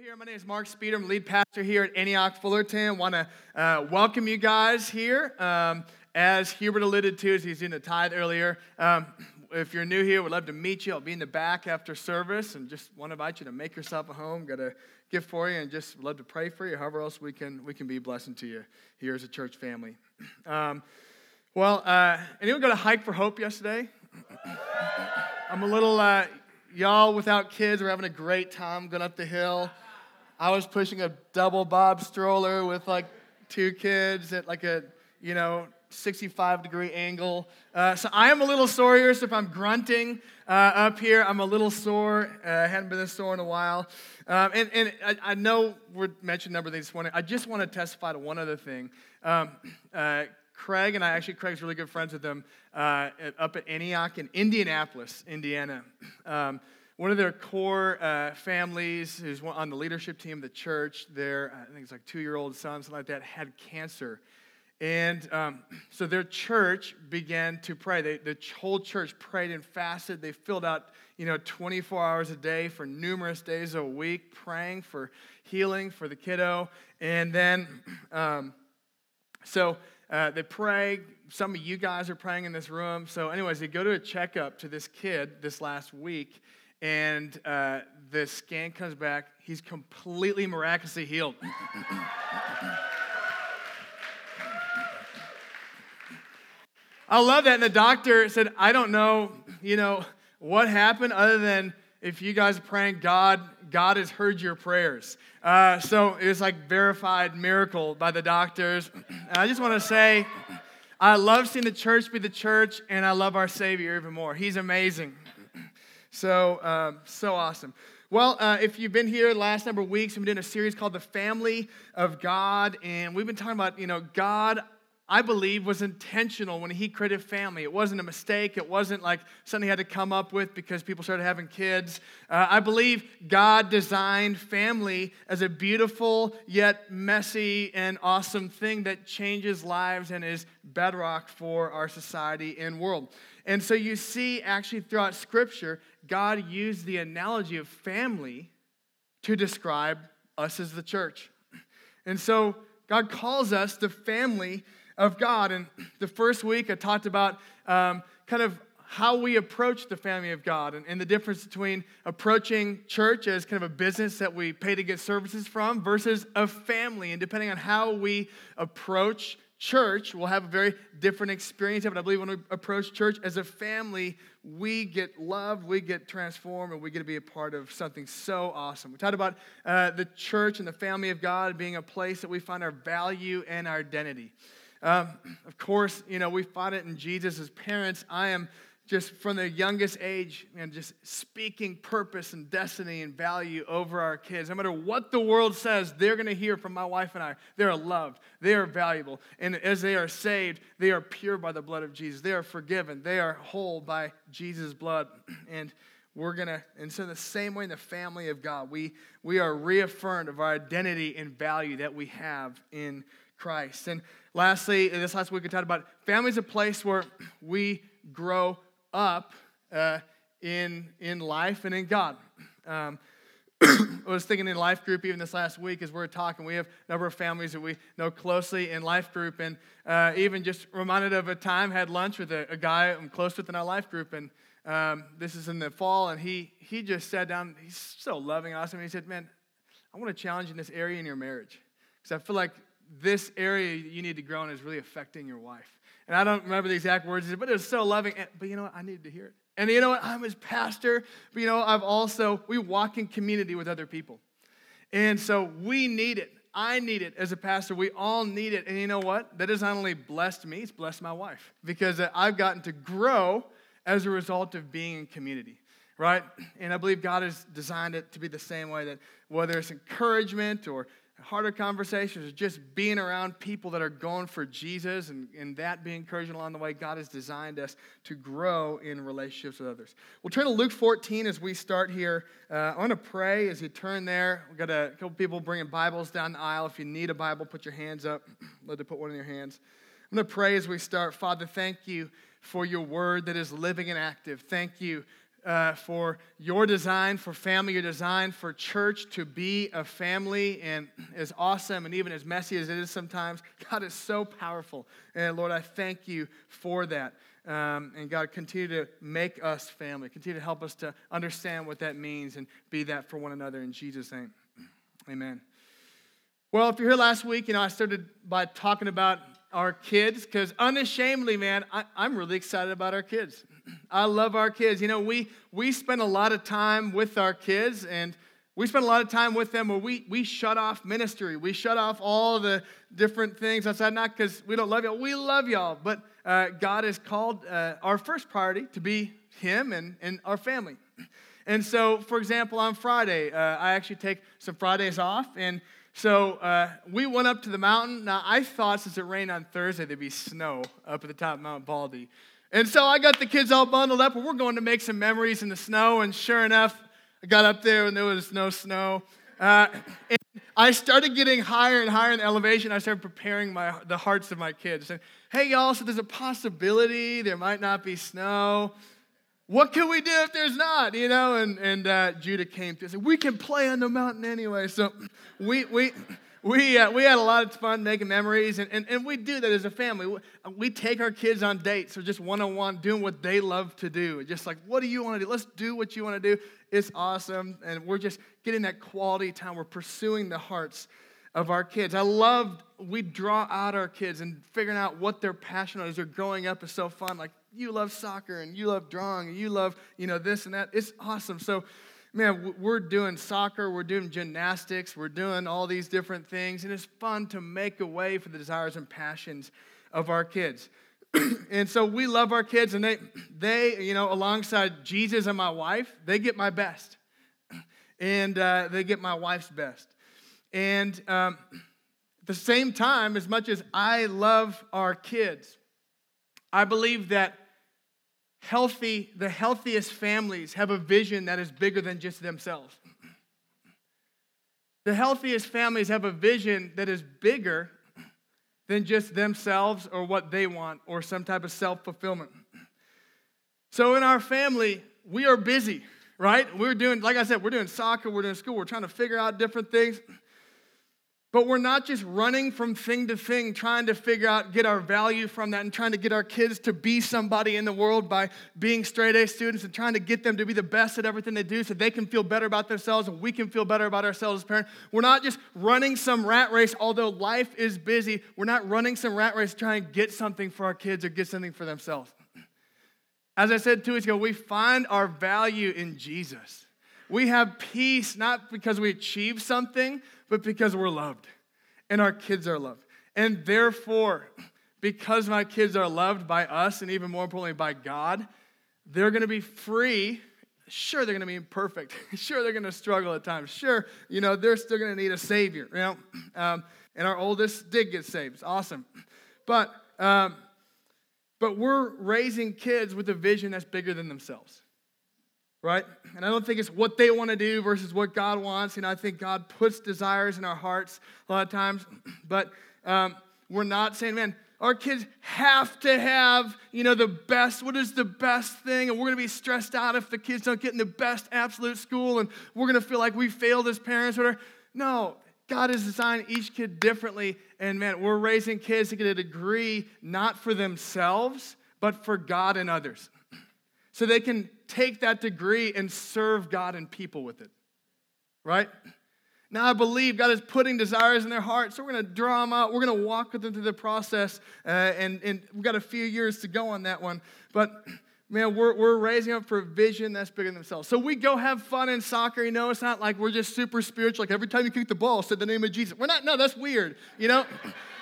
here, my name is Mark Speeder. I'm lead pastor here at Antioch Fullerton. Want to uh, welcome you guys here. Um, as Hubert alluded to, as he's in the tithe earlier, um, if you're new here, we'd love to meet you. I'll be in the back after service and just want to invite you to make yourself a home. Got a gift for you and just love to pray for you. However else we can we can be a blessing to you here as a church family. Um, well, uh, anyone go to hike for hope yesterday? I'm a little, uh, y'all without kids are having a great time going up the hill. I was pushing a double bob stroller with like two kids at like a, you know, 65 degree angle. Uh, so I am a little sore here, so if I'm grunting uh, up here, I'm a little sore. Uh, I hadn't been this sore in a while. Um, and and I, I, know we're mentioning number things this morning. I just want to testify to one other thing. Um, uh, Craig and I, actually, Craig's really good friends with them uh, up at Antioch in Indianapolis, Indiana. Um, one of their core uh, families who's on the leadership team of the church, their, I think it's like two year old son, something like that, had cancer. And um, so their church began to pray. They, the whole church prayed and fasted. They filled out, you know, 24 hours a day for numerous days a week, praying for healing for the kiddo. And then, um, so uh, they pray. Some of you guys are praying in this room. So, anyways, they go to a checkup to this kid this last week, and uh, the scan comes back. He's completely miraculously healed. I love that. And the doctor said, I don't know, you know, what happened other than if you guys are praying, God, God has heard your prayers. Uh, so it was like verified miracle by the doctors. And I just want to say, I love seeing the church be the church, and I love our Savior even more. He's amazing. So, um, so awesome. Well, uh, if you've been here the last number of weeks, we've been doing a series called The Family of God, and we've been talking about, you know, God I believe, was intentional when he created family. It wasn't a mistake. It wasn't like something he had to come up with because people started having kids. Uh, I believe God designed family as a beautiful yet messy and awesome thing that changes lives and is bedrock for our society and world. And so you see, actually, throughout Scripture, God used the analogy of family to describe us as the church. And so God calls us the family of God. And the first week, I talked about um, kind of how we approach the family of God and, and, the difference between approaching church as kind of a business that we pay to get services from versus a family. And depending on how we approach church, we'll have a very different experience of it. I believe when we approach church as a family, we get loved, we get transformed, and we get to be a part of something so awesome. We talked about uh, the church and the family of God being a place that we find our value and our identity. Um, of course, you know, we find it in Jesus as parents. I am just from the youngest age and just speaking purpose and destiny and value over our kids. No matter what the world says, they're going to hear from my wife and I. They are loved, they are valuable. And as they are saved, they are pure by the blood of Jesus. They are forgiven, they are whole by Jesus' blood. And we're going to, and so the same way in the family of God, we, we are reaffirmed of our identity and value that we have in Christ. And lastly, this last week we talked about family is a place where we grow up uh, in, in life and in God. Um, I was thinking in life group even this last week as we are talking. We have a number of families that we know closely in life group, and uh, even just reminded of a time had lunch with a, a guy I'm close with in our life group, and um, this is in the fall, and he he just sat down. He's so loving, awesome. And he said, "Man, I want to challenge you in this area in your marriage because I feel like this area you need to grow in is really affecting your wife. And I don't remember the exact words, but it was so loving. But you know what? I needed to hear it. And you know what? I'm his pastor, but you know, I've also, we walk in community with other people. And so we need it. I need it as a pastor. We all need it. And you know what? That has not only blessed me, it's blessed my wife because uh, I've gotten to grow as a result of being in community, right? And I believe God has designed it to be the same way that whether it's encouragement or harder conversations is just being around people that are going for Jesus and, and that being encouraging along the way. God has designed us to grow in relationships with others. We'll turn to Luke 14 as we start here. Uh, I want to pray as you turn there. We've got a couple people bringing Bibles down the aisle. If you need a Bible, put your hands up. Let to put one in your hands. I'm going to pray as we start. Father, thank you for your word that is living and active. Thank you uh, for your design, for family, your design for church to be a family, and as awesome and even as messy as it is sometimes, God is so powerful. And Lord, I thank you for that. Um, and God, continue to make us family. Continue to help us to understand what that means and be that for one another in Jesus' name. Amen. Well, if you're here last week, you know, I started by talking about our kids because unashamedly, man, I, I'm really excited about our kids. I love our kids. You know, we, we spend a lot of time with our kids and we spend a lot of time with them where we, we shut off ministry. We shut off all the different things outside, not because we don't love y'all. We love y'all, but uh, God has called uh, our first priority to be Him and, and our family. And so, for example, on Friday, uh, I actually take some Fridays off. And so uh, we went up to the mountain. Now, I thought since it rained on Thursday, there'd be snow up at the top of Mount Baldy. And so I got the kids all bundled up, and we're going to make some memories in the snow. And sure enough, I got up there and there was no snow. Uh, and I started getting higher and higher in elevation. I started preparing my, the hearts of my kids. And hey, y'all, so there's a possibility there might not be snow. What can we do if there's not? You know, and, and uh, Judah came to us. We can play on the mountain anyway. So we, we, we, uh, we had a lot of fun making memories, and, and, and we do that as a family. We, we take our kids on dates or just one on one doing what they love to do. Just like, what do you want to do? Let's do what you want to do. It's awesome. And we're just getting that quality time. We're pursuing the hearts of our kids. I love, we draw out our kids and figuring out what they're passionate as they're growing up is so fun. Like, you love soccer and you love drawing and you love, you know, this and that. It's awesome. So, man, we're doing soccer, we're doing gymnastics, we're doing all these different things, and it's fun to make a way for the desires and passions of our kids. and so we love our kids, and they, they, you know, alongside Jesus and my wife, they get my best, and uh, they get my wife's best. And um, at the same time, as much as I love our kids, I believe that healthy, the healthiest families have a vision that is bigger than just themselves. The healthiest families have a vision that is bigger than just themselves or what they want or some type of self fulfillment. So in our family, we are busy, right? We're doing, like I said, we're doing soccer, we're doing school, we're trying to figure out different things. But we're not just running from thing to thing, trying to figure out, get our value from that, and trying to get our kids to be somebody in the world by being straight A students and trying to get them to be the best at everything they do so they can feel better about themselves and we can feel better about ourselves as parents. We're not just running some rat race, although life is busy. We're not running some rat race trying to get something for our kids or get something for themselves. As I said two weeks ago, we find our value in Jesus. We have peace not because we achieve something, but because we're loved and our kids are loved. And therefore, because my kids are loved by us and even more importantly by God, they're going to be free. Sure, they're going to be imperfect. Sure, they're going to struggle at times. Sure, you know, they're still going to need a savior, you know. Um, and our oldest did get saved. It's awesome. But, um, but we're raising kids with a vision that's bigger than themselves right? And I don't think it's what they want to do versus what God wants. You know, I think God puts desires in our hearts a lot of times, but um, we're not saying, man, our kids have to have, you know, the best. What is the best thing? And we're going to be stressed out if the kids don't get in the best absolute school and we're going to feel like we failed as parents. Whatever. No, God has designed each kid differently. And man, we're raising kids to get a degree not for themselves, but for God and others. So they can take that degree and serve God and people with it. Right? Now I believe God is putting desires in their heart, so we're going to draw them out. We're going to walk with them through the process, uh, and, and we've got a few years to go on that one. But man, we're, we're raising up for a vision that's bigger than themselves. So we go have fun in soccer. You know, it's not like we're just super spiritual. Like every time you kick the ball, say the name of Jesus. We're not. No, that's weird. You know,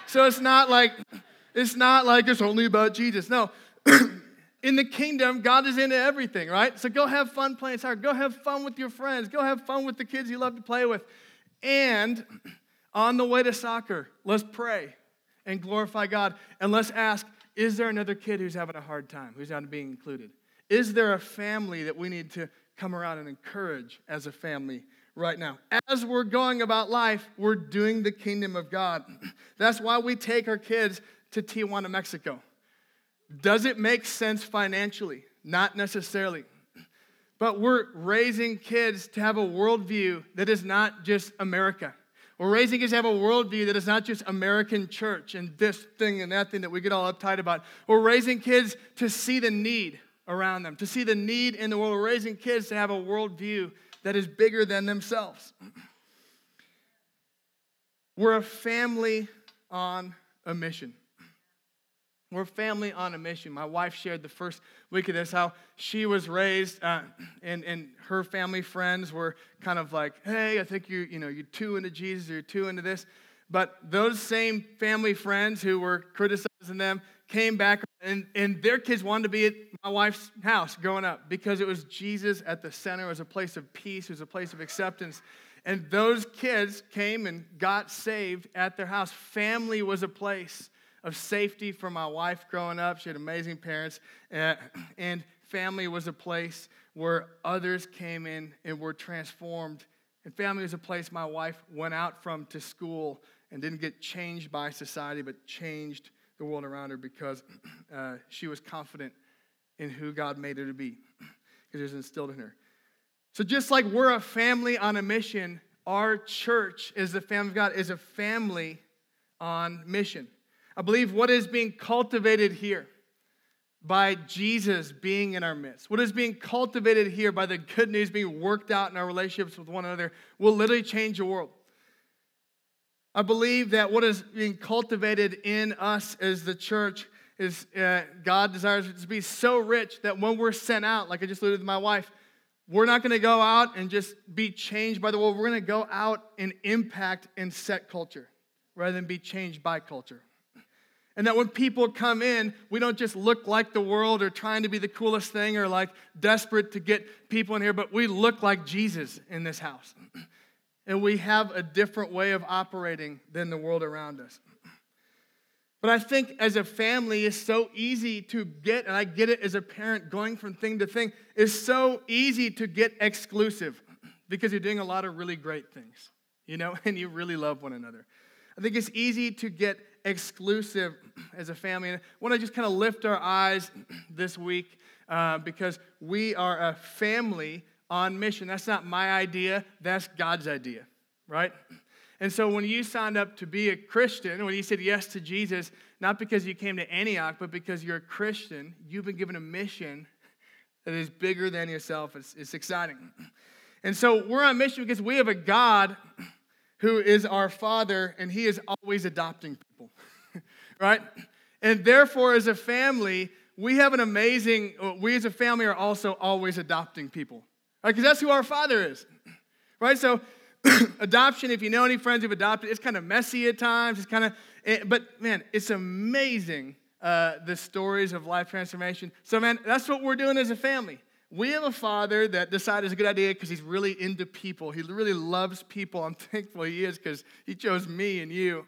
so it's not like it's not like it's only about Jesus. No. in the kingdom, God is into everything, right? So go have fun playing soccer. Go have fun with your friends. Go have fun with the kids you love to play with. And on the way to soccer, let's pray and glorify God. And let's ask is there another kid who's having a hard time, who's not being included? Is there a family that we need to come around and encourage as a family right now? As we're going about life, we're doing the kingdom of God. That's why we take our kids to Tijuana, Mexico. Does it make sense financially? Not necessarily. but we're raising kids to have a worldview that is not just America. We're raising kids to have a worldview that is not just American church and this thing and that thing that we get all uptight about. We're raising kids to see the need around them, to see the need in the world. We're raising kids to have a worldview that is bigger than themselves. We're a family on a mission. We're family on a mission. My wife shared the first week of this how she was raised, uh, and, and her family friends were kind of like, hey, I think you, you know, you're too into Jesus, you're too into this. But those same family friends who were criticizing them came back, and, and their kids wanted to be at my wife's house growing up because it was Jesus at the center. It was a place of peace, it was a place of acceptance. And those kids came and got saved at their house. Family was a place of safety for my wife growing up. She had amazing parents. Uh, and family was a place where others came in and were transformed. And family was a place my wife went out from to school and didn't get changed by society, but changed the world around her because uh, she was confident in who God made her to be, because it was instilled in her. So, just like we're a family on a mission, our church is the family of God, is a family on mission. I believe what is being cultivated here by Jesus being in our midst, what is being cultivated here by the good news being worked out in our relationships with one another, will literally change the world. I believe that what is being cultivated in us as the church is uh, God desires to be so rich that when we're sent out, like I just alluded to my wife, we're not going to go out and just be changed by the world. We're going to go out and impact and set culture rather than be changed by culture. And that when people come in, we don't just look like the world or trying to be the coolest thing or like desperate to get people in here, but we look like Jesus in this house. And we have a different way of operating than the world around us. But I think as a family, it's so easy to get, and I get it as a parent going from thing to thing, it's so easy to get exclusive because you're doing a lot of really great things, you know, and you really love one another. I think it's easy to get exclusive as a family. And I want to just kind of lift our eyes this week uh, because we are a family on mission. That's not my idea, that's God's idea, right? And so when you signed up to be a Christian, when you said yes to Jesus, not because you came to Antioch, but because you're a Christian, you've been given a mission that is bigger than yourself. It's, it's exciting. And so we're on mission because we have a God who is our Father, and He is always adopting people, right? And therefore, as a family, we have an amazing, we as a family are also always adopting people, right? Because that's who our Father is, right? So, adoption, if you know any friends who've adopted, it's kind of messy at times. It's kind of, eh, but man, it's amazing uh, the stories of life transformation. So, man, that's what we're doing as a family. We have a father that decided it's a good idea because he's really into people. He really loves people. I'm thankful he is because he chose me and you.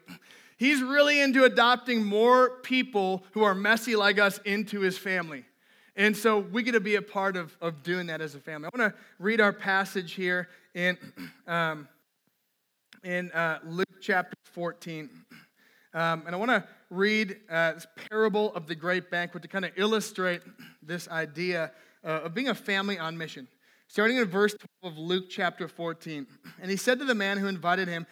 He's really into adopting more people who are messy like us into his family. And so we get to be a part of, of doing that as a family. I want to read our passage here in, um, in uh, Luke chapter 14. Um, and I want to read uh, this parable of the great banquet to kind of illustrate this idea uh, of being a family on mission. Starting in verse 12 of Luke chapter 14. And he said to the man who invited him,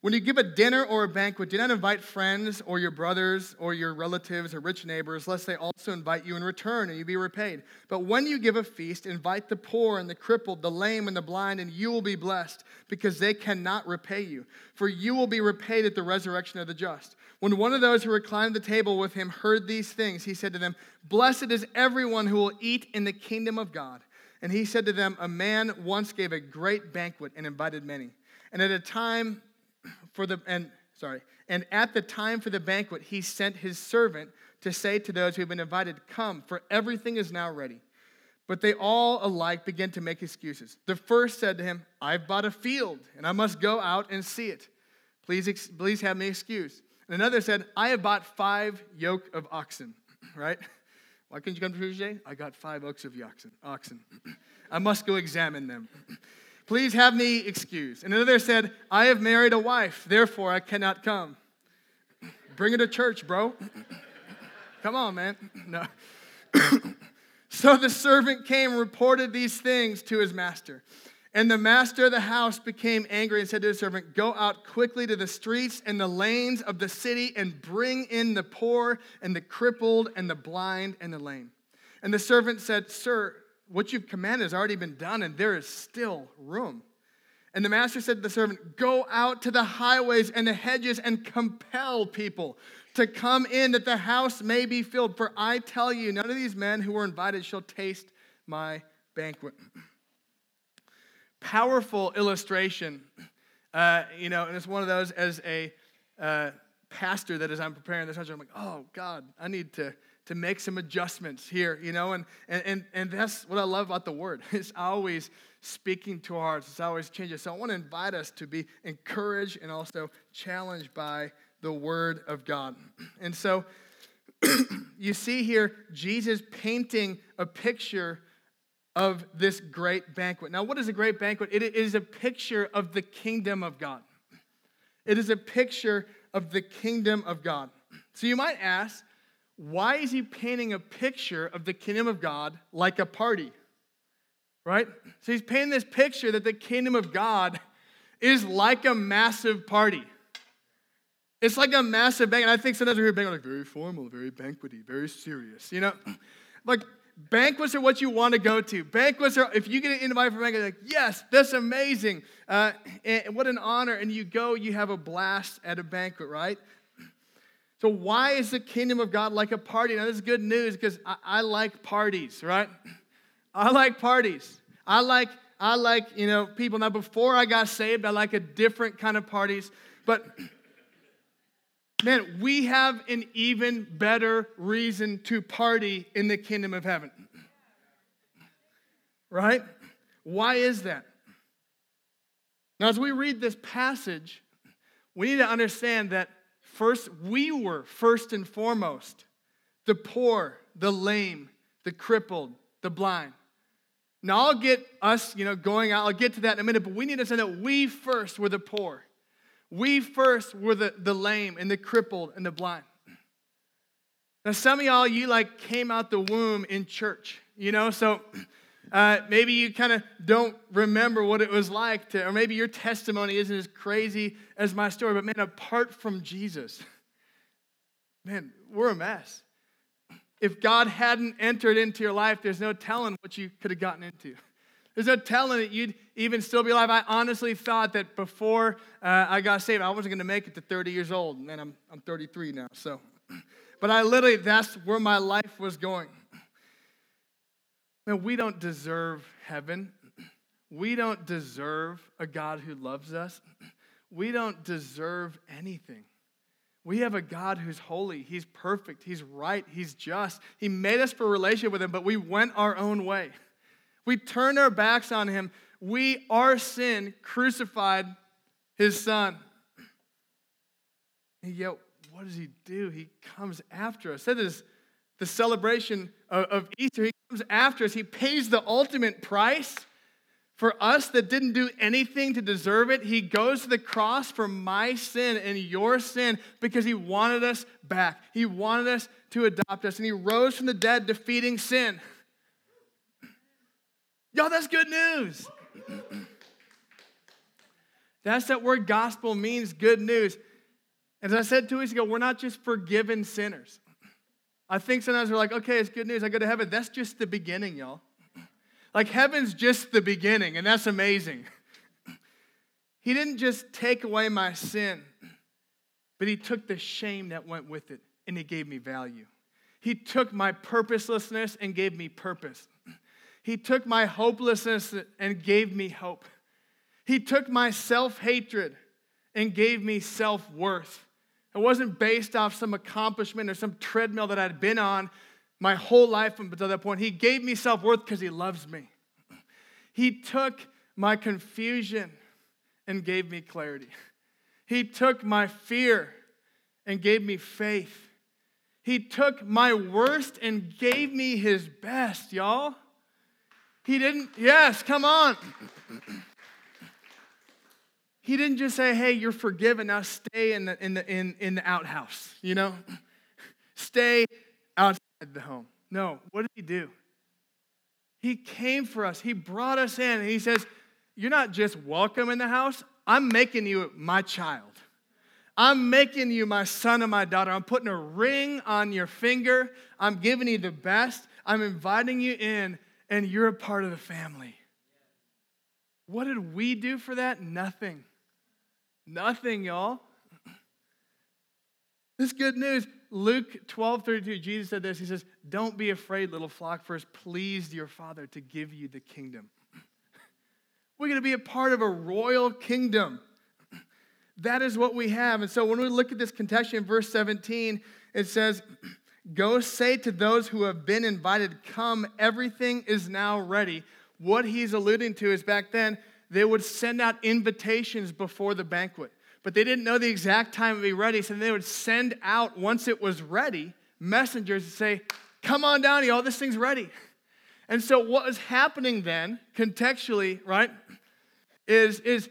When you give a dinner or a banquet, do not invite friends or your brothers or your relatives or rich neighbors, lest they also invite you in return and you be repaid. But when you give a feast, invite the poor and the crippled, the lame and the blind, and you will be blessed, because they cannot repay you. For you will be repaid at the resurrection of the just. When one of those who reclined the table with him heard these things, he said to them, Blessed is everyone who will eat in the kingdom of God. And he said to them, A man once gave a great banquet and invited many. And at a time for the and sorry, and at the time for the banquet, he sent his servant to say to those who had been invited, Come, for everything is now ready. But they all alike began to make excuses. The first said to him, I've bought a field, and I must go out and see it. Please, please have me excused. And another said, I have bought five yoke of oxen, right? Why couldn't you come to Tuesday? I got five oaks of oxen. oxen. I must go examine them. Please have me excused. And another said, I have married a wife, therefore I cannot come. Bring her to church, bro. Come on, man. No. So the servant came and reported these things to his master. And the master of the house became angry and said to his servant, Go out quickly to the streets and the lanes of the city and bring in the poor and the crippled and the blind and the lame. And the servant said, Sir, what you've commanded has already been done, and there is still room. And the master said to the servant, Go out to the highways and the hedges and compel people to come in that the house may be filled. For I tell you, none of these men who were invited shall taste my banquet powerful illustration. Uh, you know, and it's one of those as a uh, pastor that as I'm preparing this, I'm like, oh God, I need to to make some adjustments here, you know, and and and that's what I love about the word. It's always speaking to our hearts. It's always changing. So I want to invite us to be encouraged and also challenged by the word of God. And so you see here Jesus painting a picture of this great banquet. Now, what is a great banquet? It is a picture of the kingdom of God. It is a picture of the kingdom of God. So you might ask, why is he painting a picture of the kingdom of God like a party? Right? So he's painting this picture that the kingdom of God is like a massive party. It's like a massive banquet. I think sometimes we hear banquet like very formal, very banquety, very serious. You know, like Banquets are what you want to go to. Banquets are, if you get invited for a banquet, like, yes, that's amazing. Uh, and what an honor. And you go, you have a blast at a banquet, right? So, why is the kingdom of God like a party? Now, this is good news because I, I like parties, right? I like parties. I like, I like, you know, people. Now, before I got saved, I like a different kind of parties. But man, we have an even better reason to party in the kingdom of heaven. Right? Why is that? Now, as we read this passage, we need to understand that first, we were first and foremost the poor, the lame, the crippled, the blind. Now, I'll get us, you know, going out, I'll get to that in a minute, but we need to say that we first were the poor. We first were the, the lame and the crippled and the blind. Now, some of y'all, you like came out the womb in church, you know, so uh, maybe you kind of don't remember what it was like to, or maybe your testimony isn't as crazy as my story, but man, apart from Jesus, man, we're a mess. If God hadn't entered into your life, there's no telling what you could have gotten into. There's no telling that you'd even still be alive. I honestly thought that before uh, I got saved, I wasn't going to make it to 30 years old. Man, I'm, I'm 33 now. So, but I literally, that's where my life was going. Man, we don't deserve heaven. We don't deserve a God who loves us. We don't deserve anything. We have a God who's holy. He's perfect. He's right. He's just. He made us for relationship with Him, but we went our own way. We turn our backs on him. We, our sin, crucified his son. And yet, what does he do? He comes after us. That is the celebration of, of Easter. He comes after us. He pays the ultimate price for us that didn't do anything to deserve it. He goes to the cross for my sin and your sin because he wanted us back. He wanted us to adopt us. And he rose from the dead, defeating sin. Y'all, that's good news. That's that word gospel means good news. As I said two weeks ago, we're not just forgiven sinners. I think sometimes we're like, okay, it's good news. I go to heaven. That's just the beginning, y'all. Like heaven's just the beginning, and that's amazing. He didn't just take away my sin, but He took the shame that went with it and He gave me value. He took my purposelessness and gave me purpose. He took my hopelessness and gave me hope. He took my self hatred and gave me self worth. It wasn't based off some accomplishment or some treadmill that I'd been on my whole life until that point. He gave me self worth because He loves me. He took my confusion and gave me clarity. He took my fear and gave me faith. He took my worst and gave me His best, y'all. He didn't, yes, come on. He didn't just say, hey, you're forgiven, now stay in the, in the, in, in the outhouse, you know? Stay outside the home. No, what did he do? He came for us. He brought us in. And he says, You're not just welcome in the house, I'm making you my child. I'm making you my son and my daughter. I'm putting a ring on your finger. I'm giving you the best. I'm inviting you in, and you're a part of the family. What did we do for that? Nothing. Nothing, y'all. This good news. Luke 12 32, Jesus said this. He says, Don't be afraid, little flock, for it's pleased your Father to give you the kingdom. We're going to be a part of a royal kingdom. That is what we have. And so when we look at this contextually in verse 17, it says, Go say to those who have been invited, Come, everything is now ready. What he's alluding to is back then, they would send out invitations before the banquet, but they didn't know the exact time to be ready. So they would send out, once it was ready, messengers to say, Come on down, y'all, this thing's ready. And so what was happening then, contextually, right, is, is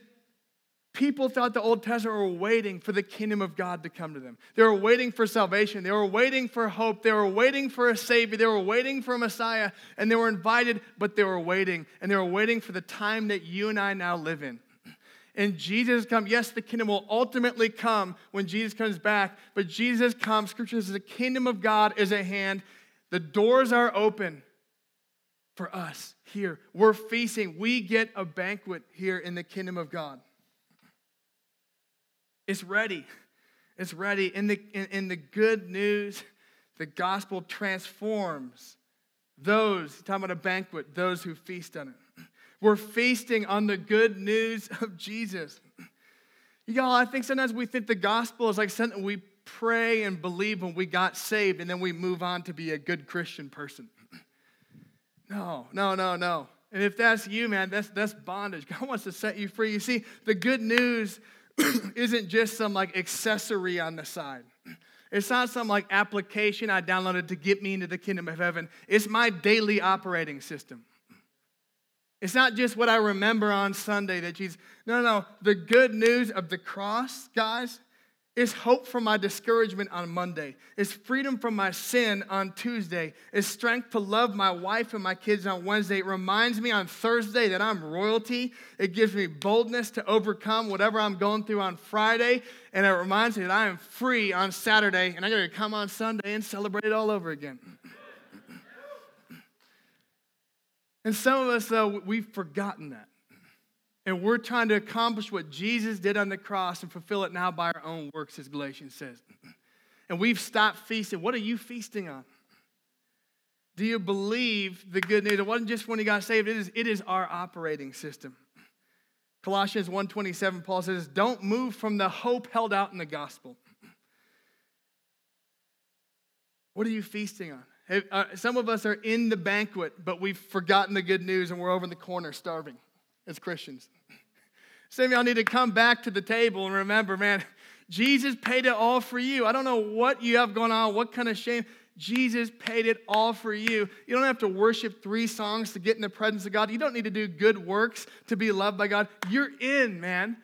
People thought the Old Testament were waiting for the kingdom of God to come to them. They were waiting for salvation. They were waiting for hope. They were waiting for a Savior. They were waiting for a Messiah. And they were invited, but they were waiting. And they were waiting for the time that you and I now live in. And Jesus come. Yes, the kingdom will ultimately come when Jesus comes back. But Jesus comes. Scripture says the kingdom of God is at hand. The doors are open for us here. We're feasting. We get a banquet here in the kingdom of God. It's ready. It's ready. In the, in, in the good news, the gospel transforms those, talking about a banquet, those who feast on it. We're feasting on the good news of Jesus. Y'all, I think sometimes we think the gospel is like something we pray and believe when we got saved and then we move on to be a good Christian person. No, no, no, no. And if that's you, man, that's, that's bondage. God wants to set you free. You see, the good news isn't just some like accessory on the side. It's not some like application I downloaded to get me into the kingdom of heaven. It's my daily operating system. It's not just what I remember on Sunday that Jesus, no, no, the good news of the cross, guys, is hope from my discouragement on Monday. Is freedom from my sin on Tuesday. Is strength to love my wife and my kids on Wednesday. It reminds me on Thursday that I'm royalty. It gives me boldness to overcome whatever I'm going through on Friday. And it reminds me that I am free on Saturday and I got to come on Sunday and celebrate it all over again. And some of us, though, we've forgotten that. And we're trying to accomplish what Jesus did on the cross and fulfill it now by our own works, as Galatians says. And we've stopped feasting. What are you feasting on? Do you believe the good news? It wasn't just when you got saved, it is, it is our operating system. Colossians 1.27, Paul says, don't move from the hope held out in the gospel. What are you feasting on? Uh, some of us are in the banquet, but we've forgotten the good news and we're over in the corner starving as Christians. Some of y'all need to come back to the table and remember, man, Jesus paid it all for you. I don't know what you have going on, what kind of shame. Jesus paid it all for you. You don't have to worship three songs to get in the presence of God. You don't need to do good works to be loved by God. You're in, man.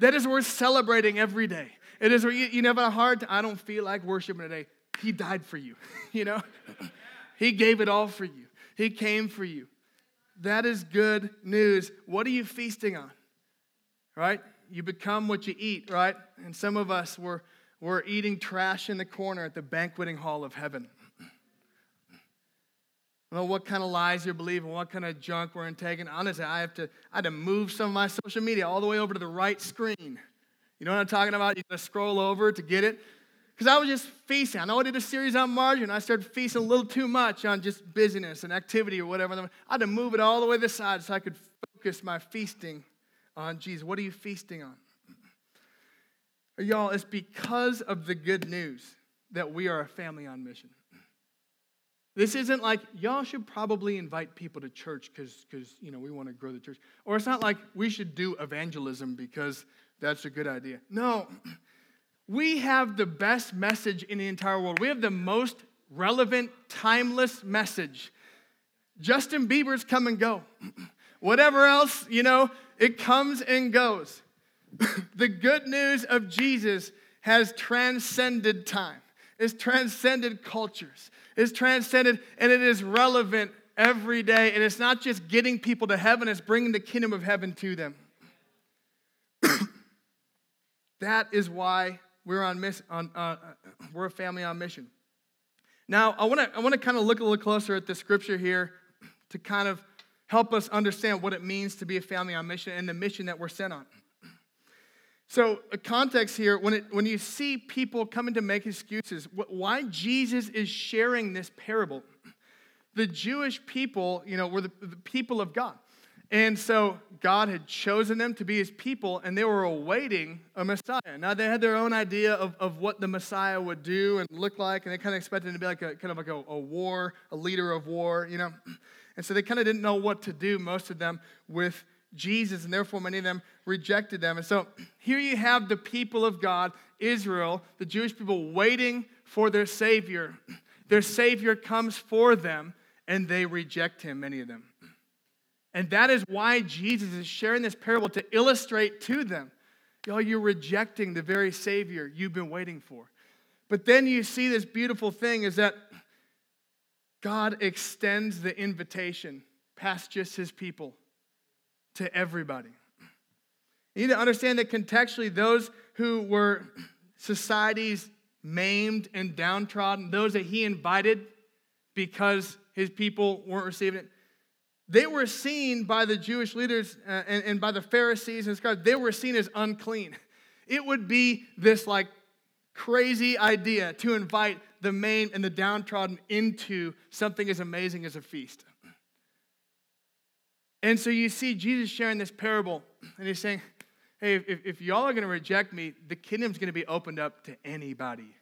That is worth celebrating every day. It is where you, you never have a hard time. I don't feel like worshiping today. He died for you, you know? he gave it all for you. He came for you. That is good news. What are you feasting on? Right? You become what you eat, right? And some of us, we're, we're eating trash in the corner at the banqueting hall of heaven. I don't know what kind of lies you're believing, what kind of junk we're taking. Honestly, I have to I had to move some of my social media all the way over to the right screen. You know what I'm talking about? You gotta scroll over to get it. Because I was just feasting. I know I did a series on margin. I started feasting a little too much on just business and activity or whatever. I had to move it all the way to the side so I could focus my feasting on Jesus. What are you feasting on? Y'all, it's because of the good news that we are a family on mission. This isn't like y'all should probably invite people to church because you know we want to grow the church. Or it's not like we should do evangelism because that's a good idea. No, we have the best message in the entire world. We have the most relevant, timeless message. Justin Bieber's come and go. Whatever else, you know, it comes and goes. the good news of Jesus has transcended time, it's transcended cultures, it's transcended, and it is relevant every day. And it's not just getting people to heaven, it's bringing the kingdom of heaven to them. that is why we're on miss on uh, we're a family on mission. Now, I want to I want to kind of look a little closer at the scripture here to kind of help us understand what it means to be a family on mission and the mission that we're sent on. So, a context here when, it, when you see people coming to make excuses, why Jesus is sharing this parable. The Jewish people, you know, were the, the people of God. And so God had chosen them to be his people, and they were awaiting a Messiah. Now they had their own idea of, of what the Messiah would do and look like, and they kind of expected him to be like a kind of like a, a war, a leader of war, you know. And so they kind of didn't know what to do, most of them, with Jesus, and therefore many of them rejected them. And so here you have the people of God, Israel, the Jewish people, waiting for their Savior. Their Savior comes for them, and they reject him, many of them. And that is why Jesus is sharing this parable to illustrate to them, y'all, you're rejecting the very Savior you've been waiting for. But then you see this beautiful thing is that God extends the invitation past just his people to everybody. You need to understand that contextually, those who were society's maimed and downtrodden, those that he invited because his people weren't receiving it, they were seen by the Jewish leaders uh, and, and by the Pharisees and scribes, they were seen as unclean. It would be this like crazy idea to invite the maimed and the downtrodden into something as amazing as a feast. And so you see Jesus sharing this parable, and he's saying, Hey, if, if y'all are going to reject me, the kingdom's going to be opened up to anybody.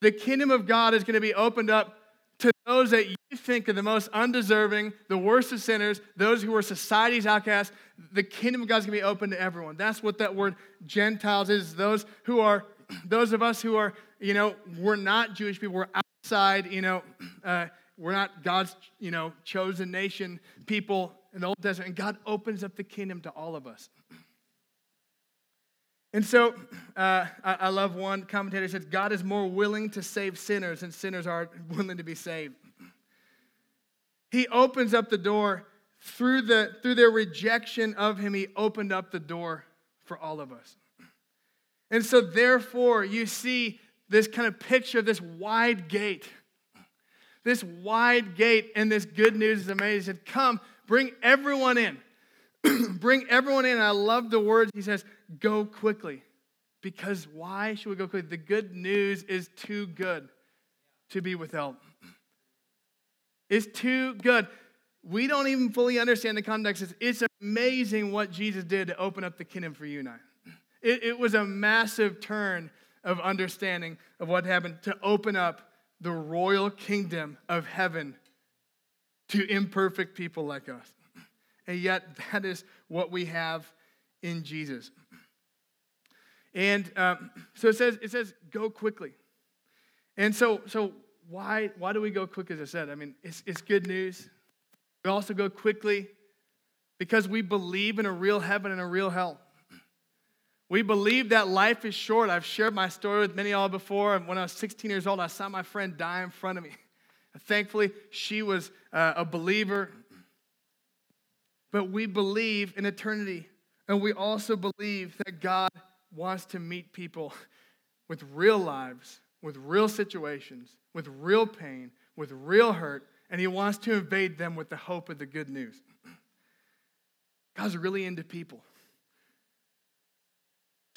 The kingdom of God is going to be opened up to those that you think are the most undeserving, the worst of sinners, those who are society's outcasts. The kingdom of God is going to be open to everyone. That's what that word Gentiles is. Those who are, those of us who are, you know, we're not Jewish people, we're outside, you know, uh, we're not God's, you know, chosen nation people in the Old Testament. And God opens up the kingdom to all of us. And so uh, I, I, love one commentator says, God is more willing to save sinners than sinners are willing to be saved. He opens up the door through, the, through their rejection of him, he opened up the door for all of us. And so, therefore, you see this kind of picture, this wide gate this wide gate and this good news is amazing. He said, Come, bring everyone in. bring everyone in. I love the words. He says, Go quickly. Because why should we go quickly? The good news is too good to be withheld. It's too good. We don't even fully understand the context. It's amazing what Jesus did to open up the kingdom for you and I. It, it was a massive turn of understanding of what happened to open up the royal kingdom of heaven to imperfect people like us. And yet, that is what we have in Jesus. And um, so it says, it says, go quickly. And so, so why, why do we go quick, as I said? I mean, it's, it's good news. We also go quickly because we believe in a real heaven and a real hell. We believe that life is short. I've shared my story with many of y'all before. When I was 16 years old, I saw my friend die in front of me. Thankfully, she was uh, a believer. But we believe in eternity. And we also believe that God wants to meet people with real lives, with real situations, with real pain, with real hurt, and He wants to invade them with the hope of the good news. God's really into people.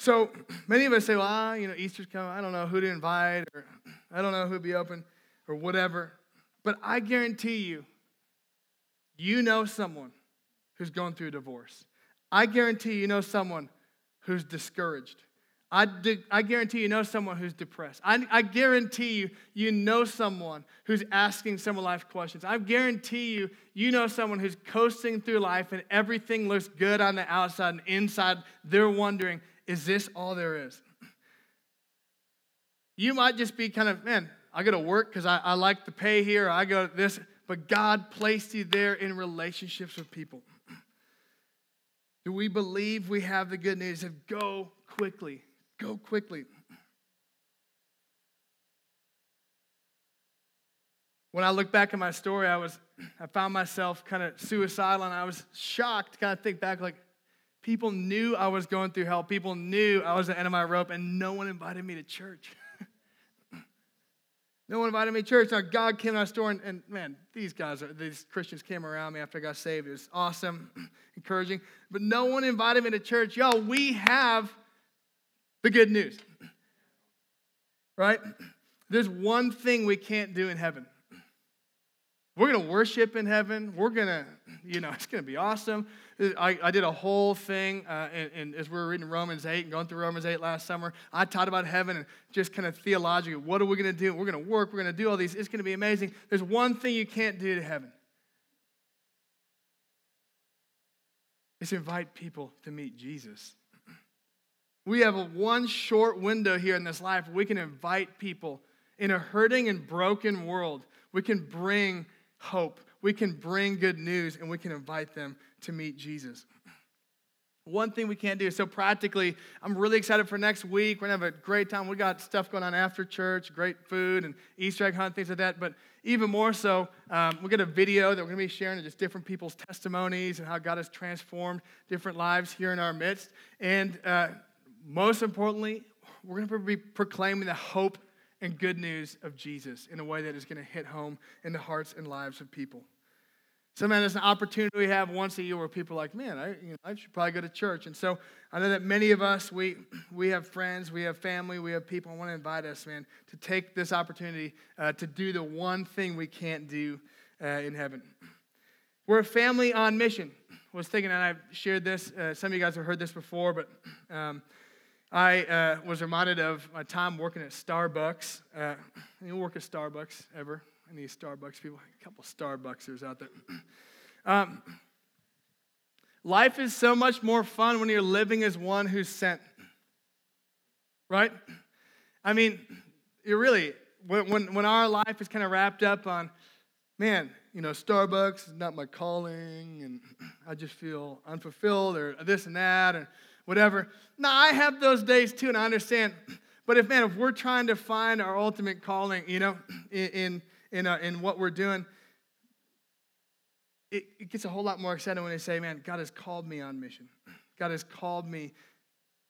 So many of us say, well, ah, you know, Easter's coming. I don't know who to invite, or I don't know who'd be open, or whatever. But I guarantee you, you know someone who's going through a divorce. I guarantee you know someone who's discouraged. I, I guarantee you know someone who's depressed. I, I guarantee you, you know someone who's asking some life questions. I guarantee you, you know someone who's coasting through life and everything looks good on the outside and inside, they're wondering, is this all there is? You might just be kind of, man, I got to work because I, I like to pay here, I go this, but God placed you there in relationships with people. Do we believe we have the good news of go quickly? Go quickly. when I look back at my story, I was I found myself kind of suicidal and I was shocked to kind of think back like people knew I was going through hell. People knew I was at the end of my rope and no one invited me to church. no one invited me to church. Now God came to my store and, and man, these guys, are, these Christians came around me after I got saved. It was awesome, encouraging. But no one invited me to church. Y'all, we have the good news. Right? There's one thing we can't do in heaven. We're going to worship in heaven. We're going to, you know, it's going to be awesome. I, I did a whole thing, uh, and, and, as we were reading Romans 8 and going through Romans 8 last summer, I taught about heaven and just kind of theologically, what are we going to do? We're going to work. We're going to do all these. It's going to be amazing. There's one thing you can't do to heaven. It's invite people to meet Jesus. We have a one short window here in this life. We can invite people in a hurting and broken world. We can bring hope. We can bring good news and we can invite them to meet Jesus. One thing we can't do. So, practically, I'm really excited for next week. We're going to have a great time. We got stuff going on after church, great food and Easter egg hunt, things like that. But even more so, um, we got a video that we're going to be sharing of just different people's testimonies and how God has transformed different lives here in our midst. And uh, most importantly, we're going to be proclaiming the hope and good news of Jesus in a way that is going to hit home in the hearts and lives of people. So, man, it's an opportunity we have once a year where people are like, man, I, you know, I should probably go to church. And so I know that many of us, we, we have friends, we have family, we have people I want to invite us, man, to take this opportunity uh, to do the one thing we can't do uh, in heaven. We're a family on mission. I was thinking, and I've shared this, uh, some of you guys have heard this before, but um, I uh, was reminded of my time working at Starbucks. Uh, you work at Starbucks ever? Any Starbucks people? A couple Starbucksers out there. Um, life is so much more fun when you're living as one who's sent. Right? I mean, you really, when, when, when our life is kind of wrapped up on, man, you know, Starbucks is not my calling, and I just feel unfulfilled, or this and that, and whatever. Now, I have those days too, and I understand. But if, man, if we're trying to find our ultimate calling, you know, in, in, in, uh, in what we're doing, it, it gets a whole lot more exciting when they say, man, God has called me on mission. God has called me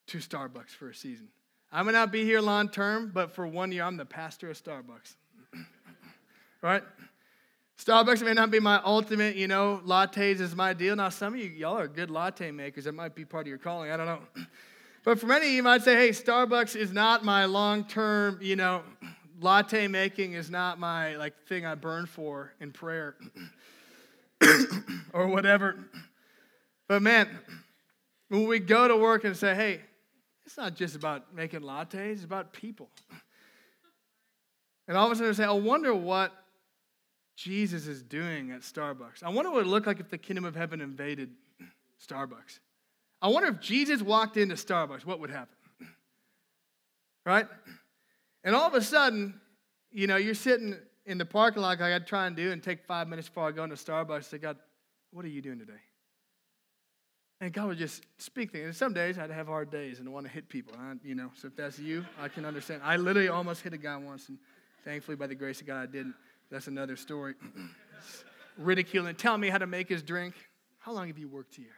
to Starbucks for a season. I may not be here long term, but for one year, I'm the pastor of Starbucks. right? Starbucks may not be my ultimate, you know, lattes is my deal. Now, some of you, y'all are good latte makers. That might be part of your calling. I don't know. But for many of you, might say, hey, Starbucks is not my long term, you know, latte making is not my like thing I burn for in prayer or whatever. But man, when we go to work and say, hey, it's not just about making lattes, it's about people. And all of a sudden we say, I wonder what Jesus is doing at Starbucks. I wonder what it would look like if the kingdom of heaven invaded Starbucks. I wonder if Jesus walked into Starbucks, what would happen? Right? And all of a sudden, you know, you're sitting in the parking lot like I'd try and do and take five minutes before I go into Starbucks. Say, God, what are you doing today? And God would just speak things. And some days I'd have hard days and want to hit people. I, you know, so if that's you, I can understand. I literally almost hit a guy once, and thankfully, by the grace of God, I didn't. That's another story. Ridicule Ridiculing, tell me how to make his drink. How long have you worked here?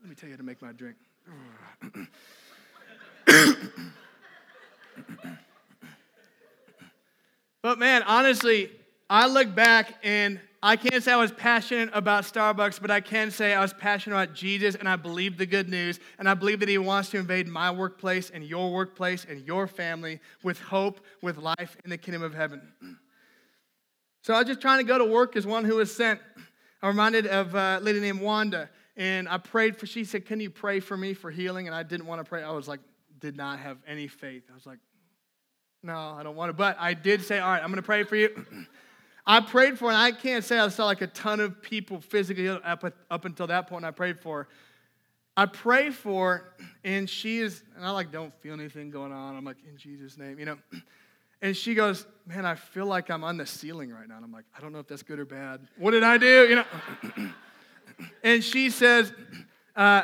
Let me tell you how to make my drink. but man, honestly, I look back and I can't say I was passionate about Starbucks, but I can say I was passionate about Jesus and I believe the good news. And I believe that He wants to invade my workplace and your workplace and your family with hope, with life in the kingdom of heaven. So I was just trying to go to work as one who was sent. I'm reminded of uh, a lady named Wanda, and I prayed for, she said, Can you pray for me for healing? And I didn't want to pray. I was like, did not have any faith. I was like, No, I don't want to. But I did say, All right, I'm going to pray for you. I prayed for, and I can't say I saw like a ton of people physically up, up until that point I prayed for. I prayed for, and she is, and I like don't feel anything going on. I'm like, in Jesus' name, you know. And she goes, Man, I feel like I'm on the ceiling right now. And I'm like, I don't know if that's good or bad. What did I do? You know? and she says, uh,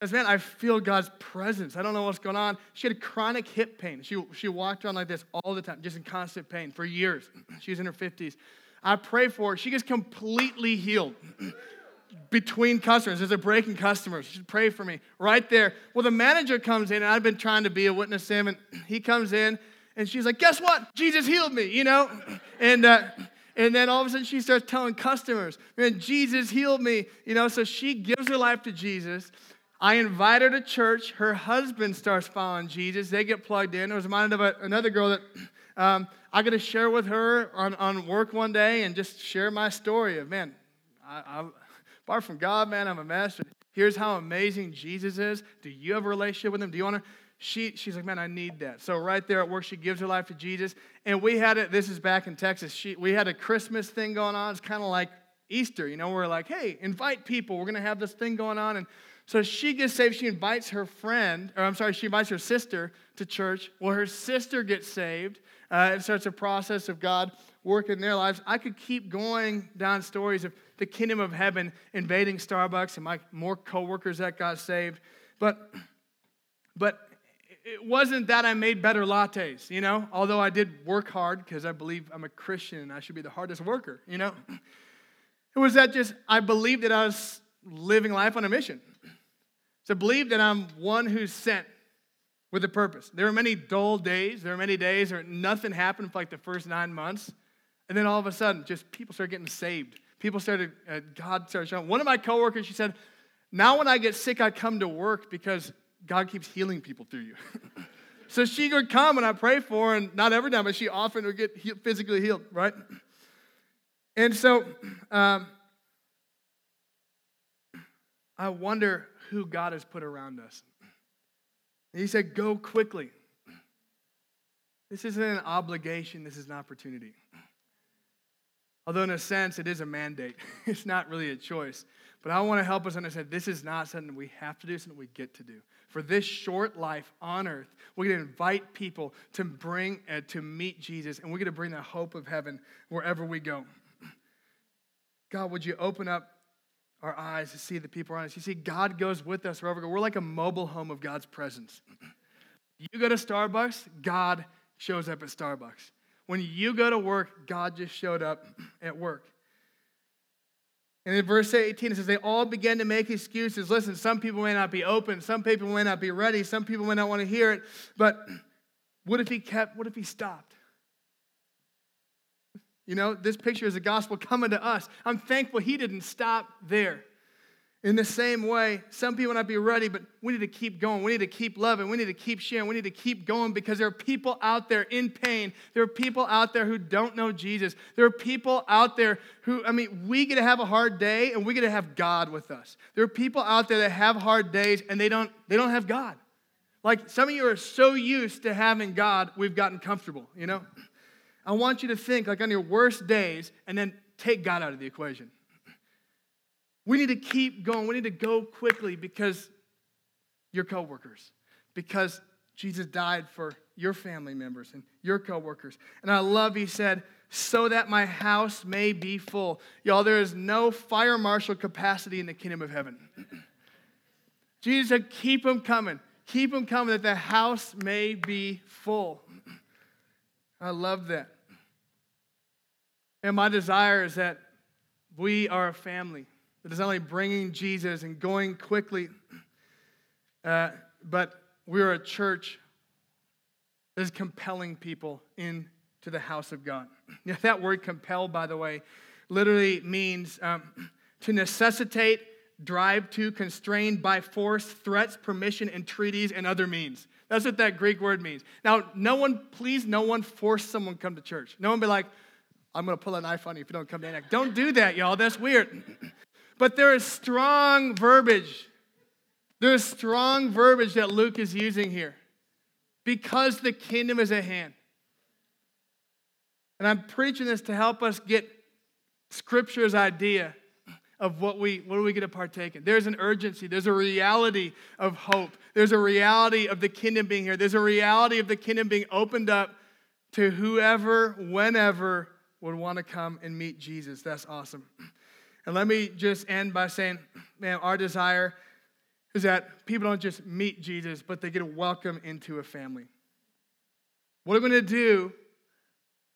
says, man, I feel God's presence. I don't know what's going on. She had chronic hip pain. She, she walked around like this all the time, just in constant pain for years. She's in her 50s. I pray for her. She gets completely healed between customers. There's a break in customers. She pray for me right there. Well, the manager comes in, and I've been trying to be a witness to him, and he comes in, and she's like, guess what? Jesus healed me, you know? And, uh, and then all of a sudden she starts telling customers, man, Jesus healed me, you know? So she gives her life to Jesus. I invite her to church. Her husband starts following Jesus. They get plugged in. I was reminded of another girl that um, I got to share with her on, on work one day and just share my story of, man, I, I, apart from God, man, I'm a mess. Here's how amazing Jesus is. Do you have a relationship with him? Do you want to? She, she's like, man, I need that. So right there at work, she gives her life to Jesus. And we had it, this is back in Texas. She, we had a Christmas thing going on. It's kind of like Easter, you know, we're like, hey, invite people. We're going to have this thing going on. And so she gets saved. She invites her friend, or I'm sorry, she invites her sister to church. Well, her sister gets saved. Uh, it starts a process of God working in their lives. I could keep going down stories of the kingdom of heaven invading Starbucks and my more coworkers that got saved. But, but it wasn't that I made better lattes, you know, although I did work hard because I believe I'm a Christian and I should be the hardest worker, you know. It was that just I believed that I was living life on a mission to believe that I'm one who's sent with a purpose. There were many dull days. There were many days where nothing happened for like the first nine months. And then all of a sudden, just people started getting saved. People started, uh, God started showing. One of my coworkers, she said, Now when I get sick, I come to work because God keeps healing people through you. so she would come and I pray for her, and not every time, but she often would get physically healed, right? And so um, I wonder who God has put around us. And he said, Go quickly. This isn't an obligation, this is an opportunity. Although, in a sense, it is a mandate, it's not really a choice. But I want to help us understand this is not something we have to do, something we get to do. For this short life on earth, we're going to invite people to bring, uh, to meet Jesus, and we're going to bring the hope of heaven wherever we go. God, would you open up our eyes to see the people around us. You see, God goes with us wherever we go. We're like a mobile home of God's presence. You go to Starbucks, God shows up at Starbucks. When you go to work, God just showed up at work. And in verse 18, it says, They all began to make excuses. Listen, some people may not be open, some people may not be ready, some people may not want to hear it, but what if he kept, what if he stopped? You know, this picture is the gospel coming to us. I'm thankful he didn't stop there. In the same way, some people might be ready, but we need to keep going. We need to keep loving. We need to keep sharing. We need to keep going because there are people out there in pain. There are people out there who don't know Jesus. There are people out there who, I mean, we get to have a hard day and we get to have God with us. There are people out there that have hard days and they don't, they don't have God. Like some of you are so used to having God, we've gotten comfortable, you know? I want you to think like on your worst days and then take God out of the equation. We need to keep going. We need to go quickly because your coworkers, because Jesus died for your family members and your coworkers. And I love he said, so that my house may be full. Y'all, there is no fire marshal capacity in the kingdom of heaven. Jesus said, keep them coming. Keep them coming that the house may be full. I love that. And my desire is that we are a family that is not only bringing Jesus and going quickly, uh, but we're a church that is compelling people into the house of God. Now, that word compel, by the way, literally means um, to necessitate, drive to, constrain by force, threats, permission, entreaties, and other means. That's what that Greek word means. Now, no one, please, no one force someone to come to church. No one be like, I'm going to pull a knife on you if you don't come to Antioch. Don't do that, y'all. That's weird. But there is strong verbiage. There is strong verbiage that Luke is using here because the kingdom is at hand. And I'm preaching this to help us get Scripture's idea of what we what do we get to partake in. There's an urgency. There's a reality of hope. There's a reality of the kingdom being here. There's a reality of the kingdom being opened up to whoever, whenever would want to come and meet Jesus. That's awesome. And let me just end by saying, man, our desire is that people don't just meet Jesus, but they get a welcome into a family. What are we going to do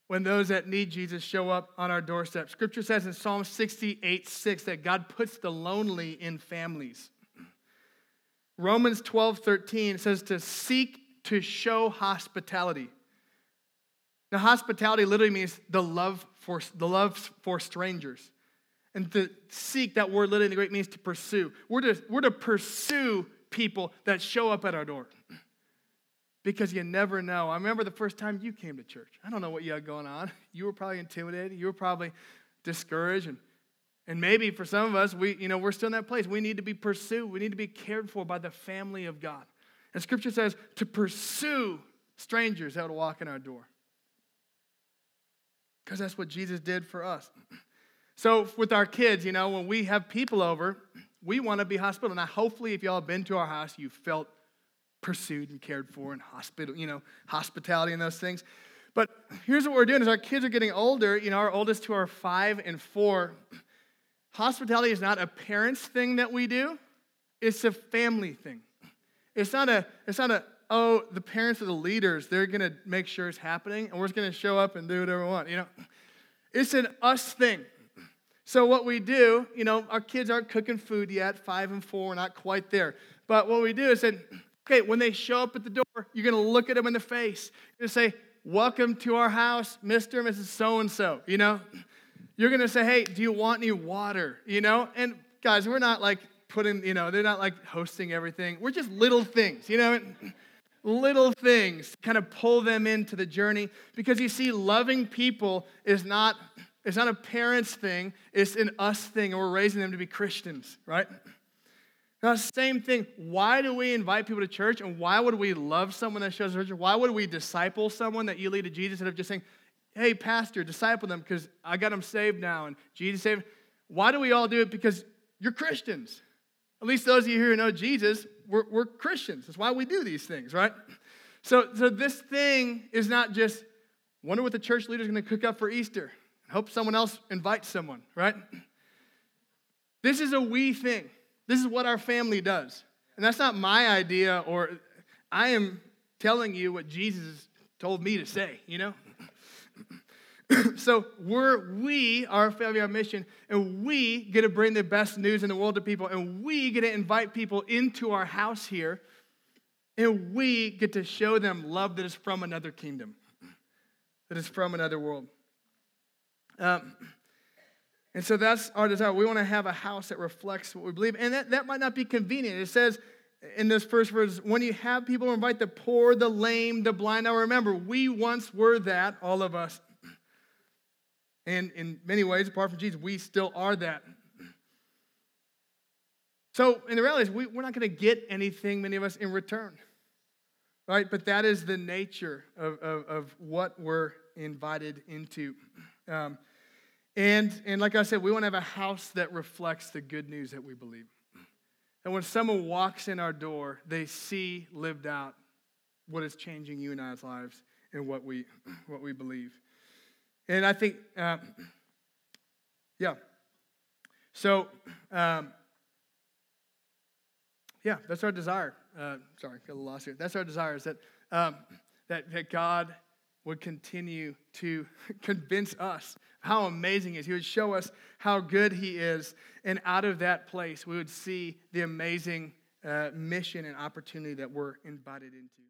when those that need Jesus show up on our doorstep? Scripture says in Psalm 68 6 that God puts the lonely in families. Romans 12 13 says to seek to show hospitality. Now, hospitality literally means the love for, the love for strangers. And to seek, that word literally in the Greek means to pursue. We're to, we're to pursue people that show up at our door. Because you never know. I remember the first time you came to church. I don't know what you had going on. You were probably intimidated. You were probably discouraged. And, and maybe for some of us, we, you know, we're still in that place. We need to be pursued. We need to be cared for by the family of God. And scripture says to pursue strangers that would walk in our door. Because that's what Jesus did for us. So, with our kids, you know, when we have people over, we want to be hospitable. Now, hopefully, if y'all have been to our house, you felt pursued and cared for and hospital, you know, hospitality and those things. But here's what we're doing: is our kids are getting older. You know, our oldest two are five and four. Hospitality is not a parents thing that we do; it's a family thing. It's not a. It's not a. Oh, the parents are the leaders. They're gonna make sure it's happening, and we're just gonna show up and do whatever we want. You know, it's an us thing. So, what we do, you know, our kids aren't cooking food yet, five and four, we're not quite there. But what we do is that, okay, when they show up at the door, you're going to look at them in the face. You're going to say, Welcome to our house, Mr. and Mrs. So and so, you know? You're going to say, Hey, do you want any water, you know? And guys, we're not like putting, you know, they're not like hosting everything. We're just little things, you know? Little things kind of pull them into the journey because you see, loving people is not it's not a parents thing, it's an us thing, and we're raising them to be Christians, right? Now, same thing. Why do we invite people to church, and why would we love someone that shows church? Why would we disciple someone that you lead to Jesus instead of just saying, hey, pastor, disciple them because I got them saved now and Jesus saved? Why do we all do it? Because you're Christians. At least those of you here who know Jesus, we're, we're Christians. That's why we do these things, right? So, so this thing is not just, wonder what the church leader is going to cook up for Easter. Hope someone else invites someone, right? This is a we thing. This is what our family does. And that's not my idea, or I am telling you what Jesus told me to say, you know? so we're we are family our mission and we get to bring the best news in the world to people and we get to invite people into our house here and we get to show them love that is from another kingdom that is from another world um, and so that's our desire. We want to have a house that reflects what we believe. And that, that might not be convenient. It says in this first verse, when you have people invite the poor, the lame, the blind. Now remember, we once were that, all of us. And in many ways, apart from Jesus, we still are that. So, in the reality is, we, we're not going to get anything, many of us, in return. Right? But that is the nature of, of, of what we're invited into. Um, and, and like I said, we want to have a house that reflects the good news that we believe. And when someone walks in our door, they see lived out what is changing you and I's lives and what we, what we believe. And I think, uh, yeah. So, um, yeah, that's our desire. Uh, sorry, got a little lost here. That's our desire is that, um, that, that God would continue to convince us how amazing he is. He would show us how good he is. And out of that place, we would see the amazing uh, mission and opportunity that we're invited into.